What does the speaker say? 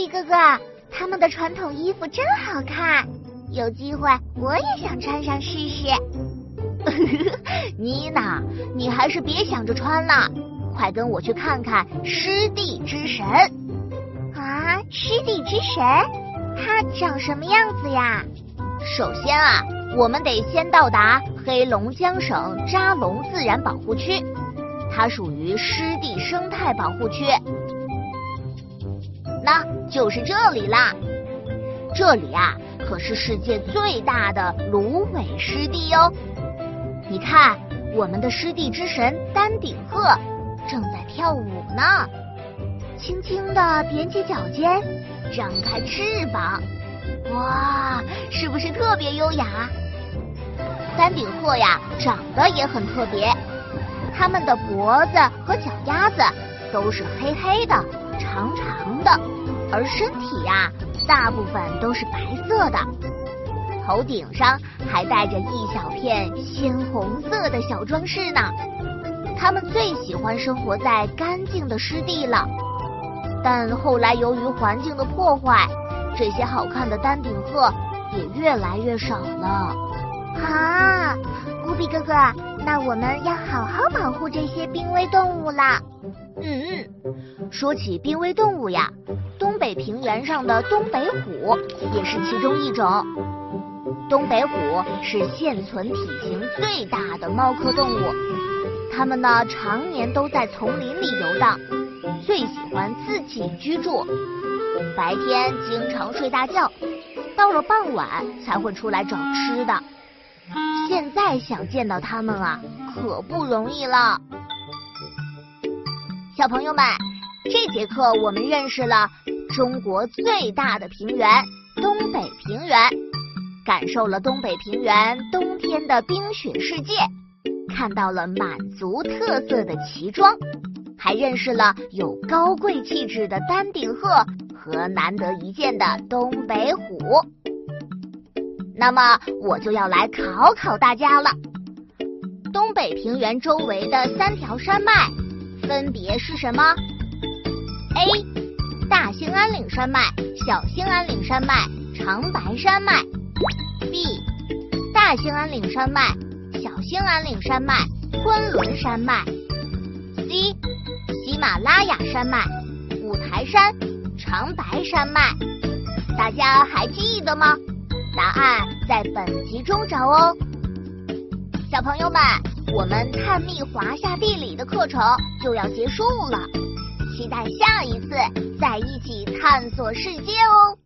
比哥哥，他们的传统衣服真好看，有机会我也想穿上试试。妮娜，你还是别想着穿了，快跟我去看看湿地之神。啊，湿地之神，它长什么样子呀？首先啊，我们得先到达黑龙江省扎龙自然保护区，它属于湿地生态保护区。那就是这里啦，这里啊可是世界最大的芦苇湿地哟。你看，我们的湿地之神丹顶鹤正在跳舞呢，轻轻地踮起脚尖，张开翅膀，哇，是不是特别优雅？丹顶鹤呀，长得也很特别，它们的脖子和脚丫子都是黑黑的、长长的，而身体呀，大部分都是白色的。头顶上还带着一小片鲜红色的小装饰呢。它们最喜欢生活在干净的湿地了，但后来由于环境的破坏，这些好看的丹顶鹤也越来越少了。啊，古比哥哥，那我们要好好保护这些濒危动物啦。嗯，说起濒危动物呀，北平原上的东北虎也是其中一种。东北虎是现存体型最大的猫科动物，它们呢常年都在丛林里游荡，最喜欢自己居住，白天经常睡大觉，到了傍晚才会出来找吃的。现在想见到它们啊，可不容易了。小朋友们，这节课我们认识了中国最大的平原——东北平原。感受了东北平原冬天的冰雪世界，看到了满族特色的旗装，还认识了有高贵气质的丹顶鹤和难得一见的东北虎。那么我就要来考考大家了：东北平原周围的三条山脉分别是什么？A. 兴安岭山脉、小兴安岭山脉、长白山脉。B，大兴安岭山脉、小兴安岭山脉、昆仑山脉。C，喜马拉雅山脉、五台山、长白山脉。大家还记得吗？答案在本集中找哦。小朋友们，我们探秘华夏地理的课程就要结束了，期待下一次再一起探索世界哦。